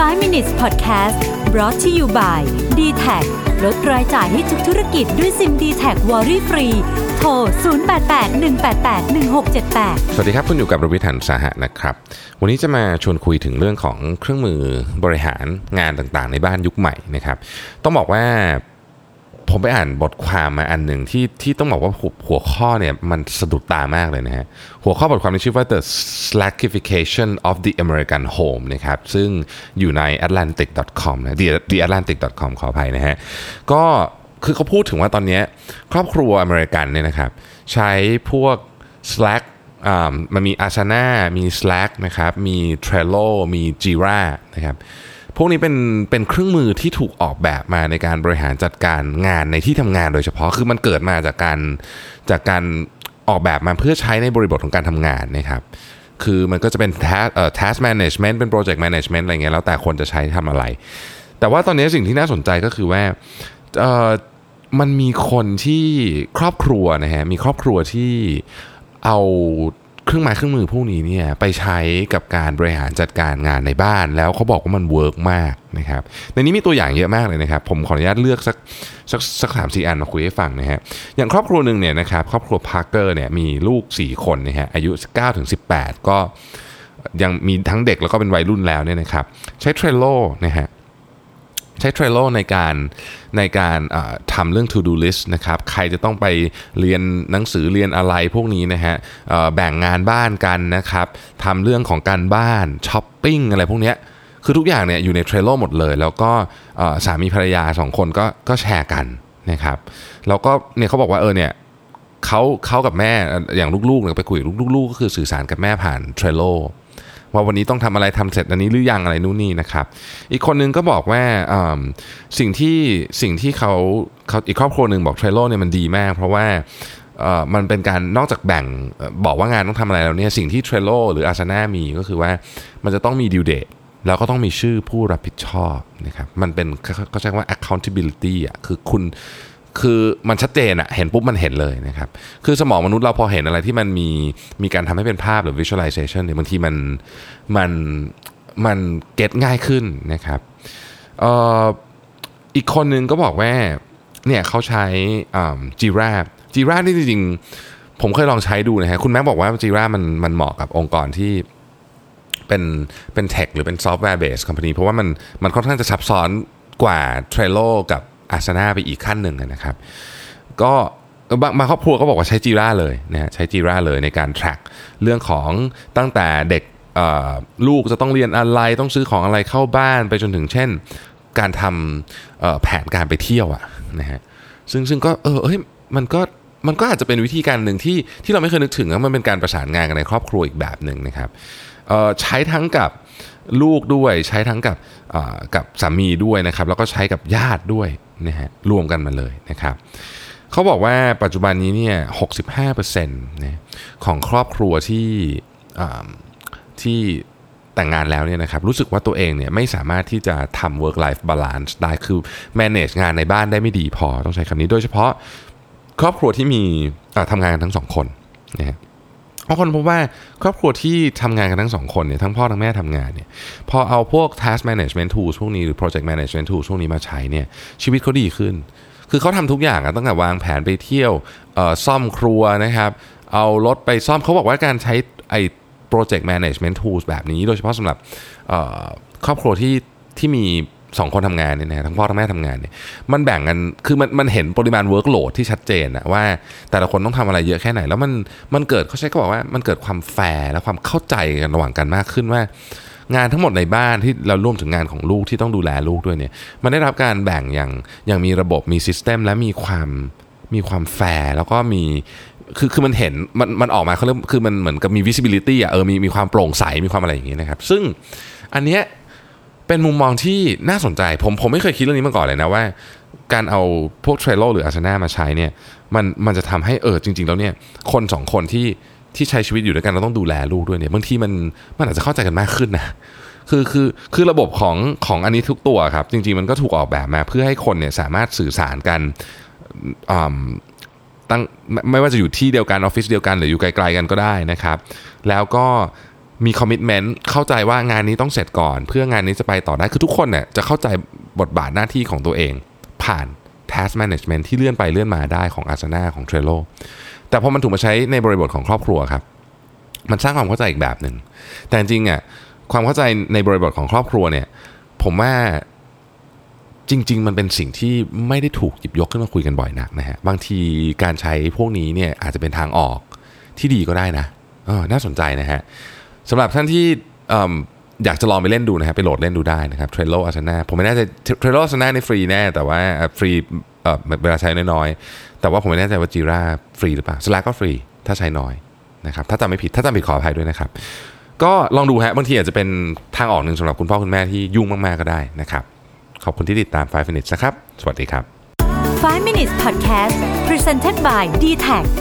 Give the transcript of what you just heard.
5 minutes podcast brought to you by d t แทลดรายจ่ายให้ทุกธุรกิจด้วยซิม d t แทวอรี่ฟรีโทร 0881881678 สวัสดีครับ คุณอยู่กับรวิทันสาหะนะครับ วันนี้จะมาชวนคุยถึงเรื่องของเครื่องมือบริหารงานต่างๆ ในบ้านยุคใหม่นะครับ ต้องบอกว่า ผมไปอ่านบทความมาอันหนึ่งที่ที่ต้องบอกว่าหัวข้อเนี่ยมันสะดุดตามากเลยนะฮะ หัวข้อบทความนี้ชื่อว่า the slackification of the American home นะครับ ซึ่งอยู่ใน atlantic.com นะ the atlantic.com ขออภัยนะฮะ ก็คือเขาพูดถึงว่าตอนนี้ครอบครัวอเมริกันเนี่ยนะครับ ใช้พวก Slack อ่ามันมี Asana มี Slack นะครับ มี Trello มี Jira นะครับ พวกนี้เป็นเป็นเครื่องมือที่ถูกออกแบบมาในการบริหารจัดการงานในที่ทำงานโดยเฉพาะคือมันเกิดมาจากการจากการออกแบบมาเพื่อใช้ในบริบทของการทำงานนะครับคือมันก็จะเป็น task เอ่อ task management เป็น project management อะไรเงี้ยแล้วแต่คนจะใช้ทำอะไร แต่ว่าตอนนี้สิ่งที่น่าสนใจก็คือว่าเอ่อมันมีคนที่ครอบครัวนะฮะมีครอบครัวที่เอา เครื่องไม้เครื่องมือพวกนี้เนี่ยไปใช้กับการบริหารจัดการงานในบ้าน แล้วเขาบอกว่ามัน work มากนะครับในนี้มีตัวอย่างเยอะมากเลยนะครับผมขออนุญาตเลือกสักสักสักสามสี่อันมาคุยให้ฟังนะฮะอย่างครอบครัวหนึ่งเนี่ยนะครับครอบครัวพาร์เกอร์เนี่ยมีลูก 4 คนนะฮะอายุ9ถึง18 ก็ยังมีทั้งเด็กแล้วก็เป็นวัยรุ่นแล้วเนี่ยนะครับใช้ Trello นะฮะ ใช้ Trello ในการในการทำเรื่อง to do list นะครับ ใครจะต้องไปเรียนหนังสือเรียนอะไรพวกนี้นะฮะแบ่งงานบ้านกันนะครับทำเรื่องของการบ้านช้อปปิ้งอะไรพวกเนี้ยคือทุกอย่างเนี่ยอยู่ใน Trello หมดเลย แล้วก็สามีภรรยาสองคนก็ก็แชร์กันนะครับแล้วก็เนี่ยเขาบอกว่าเออเนี่ยเขาเขากับแม่อย่างลูกๆเนี่ยไปคุยกับลูกๆก็คือสื่อสารกับแม่ผ่าน Trello ว่าวันนี้ต้องทำอะไรทำเสร็จอันนี้หรือยังอะไรนู่นนี่นะครับ อีกคนนึงก็บอกว่าอืมสิ่งที่สิ่งที่เขาเขาอีกครอบครัวหนึ่งบอกเทรลโลเนี่ยมันดีมาก เพราะว่าอ่อมันเป็นการนอกจากแบ่งบอกว่างานต้องทำอะไรแล้วเนี่ยสิ่งที่ Trello หรือ Asana มีก็คือว่ามันจะต้องมี due date แล้วก็ต้องมีชื่อผู้รับผิดชอบนะครับ มันเป็นเขาใช้ว่า accountability อะ คือคุณ คือมันชัดเจนอะเห็นปุ๊บมันเห็นเลยนะครับ คือสมองมนุษย์เราพอเห็นอะไรที่มันมีมีการทำให้เป็นภาพหรือ visualization เนี่ยบางทีมันมันมันเก็ตง่ายขึ้นนะครับอออีกคนนึงก็บอกว่าเนี่ยเขาใช้จีราจีรานี่จริงๆ ผมเคยลองใช้ดูนะฮะคุณแม็กบอกว่าจีรามันมันเหมาะกับองค์กรที่เป็นเป็น tech หรือเป็น software-based company เพราะว่ามันมันค่อนข้างจะซับซ้อนกว่า Trello กับ Asana ไปอีกขั้นหนึ่งนะครับ ก็บางครอบครัวก็บอกว่าใช้ Jira เลยนะฮะใช้ Jira เลยในการ track เรื่องของตั้งแต่เด็กลูกจะต้องเรียนอะไรต้องซื้อของอะไรเข้าบ้านไปจนถึงเช่น การทำแผนการไปเที่ยวอะนะฮะซึ่งซึ่งก็เออเฮ้ยมันก็มันก็อาจจะเป็นวิธีการหนึ่งที่ที่เราไม่เคยนึกถึงว่ามันเป็นการประสานงานกันในครอบครัวอีกแบบหนึ่งนะครับใช้ทั้งกับ ลูกด้วยใช้ทั้งกับกับสามีด้วยนะครับ แล้วก็ใช้กับญาติด้วยนะฮะรวมกันมาเลยนะครับเขาบอกว่าปัจจุบันนี้เนี่ย65%นะของครอบครัวที่ที่แต่งงานแล้วเนี่ยนะครับรู้สึกว่าตัวเองเนี่ยไม่สามารถที่จะทำ work life balance ได้คือ manage งานในบ้านได้ไม่ดีพอต้องใช้คำนี้โดยเฉพาะครอบครัวที่มีทำงานกันทั้งสองคนนะฮะ บางคนพบว่าครอบครัวที่ทำงานกันทั้งสองคนเนี่ยทั้งพ่อทั้งแม่ทำงานเนี่ยพอเอาพวก task management tools พวกนี้หรือ project management tools พวกนี้มาใช้เนี่ยชีวิตเขาดีขึ้น คือเขาทำทุกอย่างตั้งแต่วางแผนไปเที่ยวซ่อมครัวนะครับเอารถไปซ่อมเขาบอกว่าการใช้ไอ้ project management tools แบบนี้ โดยเฉพาะสำหรับครอบครัวที่ที่มี สองคนทำงานเนี่ยนะทั้งพ่อทั้งแม่ทำงานเนี่ยมันแบ่งกันคือมันมันเห็นปริมาณ workload ที่ชัดเจนอะว่าแต่ละคนต้องทำอะไรเยอะแค่ไหน แล้วมันมันเกิดเขาใช้ก็บอกว่ามันเกิดความแฟร์และความเข้าใจกันระหว่างกันมากขึ้นว่า งานทั้งหมดในบ้านที่เราร่วมถึงงานของลูกที่ต้องดูแลลูกด้วยเนี่ยมันได้รับการแบ่งอย่างอย่างมีระบบมี system และมีความมีความแฟร์แล้วก็มีคือคือมันเห็นมันมันออกมาเขาเรียกคือมันเหมือนกับมี visibility อะเออมีมีความโปร่งใสมีความอะไรอย่างเงี้ยนะครับ ซึ่งอันเนี้ย เป็นมุมมองที่น่าสนใจ ผมผมไม่เคยคิดเรื่องนี้มาก่อนเลยนะว่า การเอาพวก Trello หรือ Asana มาใช้เนี่ยมันมันจะทำให้เออจริง ๆ แล้วเนี่ยคนสองคนที่ที่ใช้ชีวิตอยู่ด้วยกันเราต้องดูแลลูกด้วยเนี่ยบางทีมันมันอาจจะเข้าใจกันมากขึ้นนะคือคือคือระบบของของอันนี้ทุกตัวครับ จริง ๆ มันก็ถูกออกแบบมาเพื่อให้คนเนี่ยสามารถสื่อสารกันอ่าตั้งไม่ว่าจะอยู่ที่เดียวกันออฟฟิศเดียวกันหรืออยู่ไกลๆกันก็ได้นะครับ แล้วก็ มีคอมมิชเมนต์เข้าใจว่างานนี้ต้องเสร็จก่อน เพื่องานนี้จะไปต่อได้คือทุกคนเนี่ยจะเข้าใจบทบาทหน้าที่ของตัวเอง ผ่าน task management ที่เลื่อนไปเลื่อนมาได้ของ Asana ของ Trello แต่พอมันถูกมาใช้ในบริบทของครอบครัวครับ มันสร้างความเข้าใจอีกแบบหนึ่ง แต่จริงๆอะความเข้าใจในบริบทของครอบครัวเนี่ย ผมว่าจริง ๆ มันเป็นสิ่งที่ไม่ได้ถูกหยิบยกขึ้นมาคุยกันบ่อยนักนะฮะบางทีการใช้พวกนี้เนี่ยอาจจะเป็นทางออกที่ดีก็ได้นะออน่าสนใจนะฮะ สำหรับท่านที่อยากจะลองไปเล่นดูนะครับไปโหลดเล่นดูได้นะครับ Trello Asana ผมไม่แน่ใจ Trello Asana นี่ฟรีแน่ แต่ว่าฟรีเอ่อเวลาใช้น้อยๆ แต่ว่าผมไม่แน่ใจว่า Jira ฟรีหรือเปล่า Slack ก็ฟรีถ้าใช้น้อยนะครับถ้าจำไม่ผิดถ้าจำผิดขออภัยด้วยนะครับ ก็ลองดูฮะบางทีอาจจะเป็นทางออกหนึ่งสำหรับคุณพ่อคุณแม่ที่ยุ่งมากๆก็ได้นะครับ ขอบคุณที่ติดตาม 5 minutes นะครับ สวัสดีครับ 5 minutes podcast presented by d t a c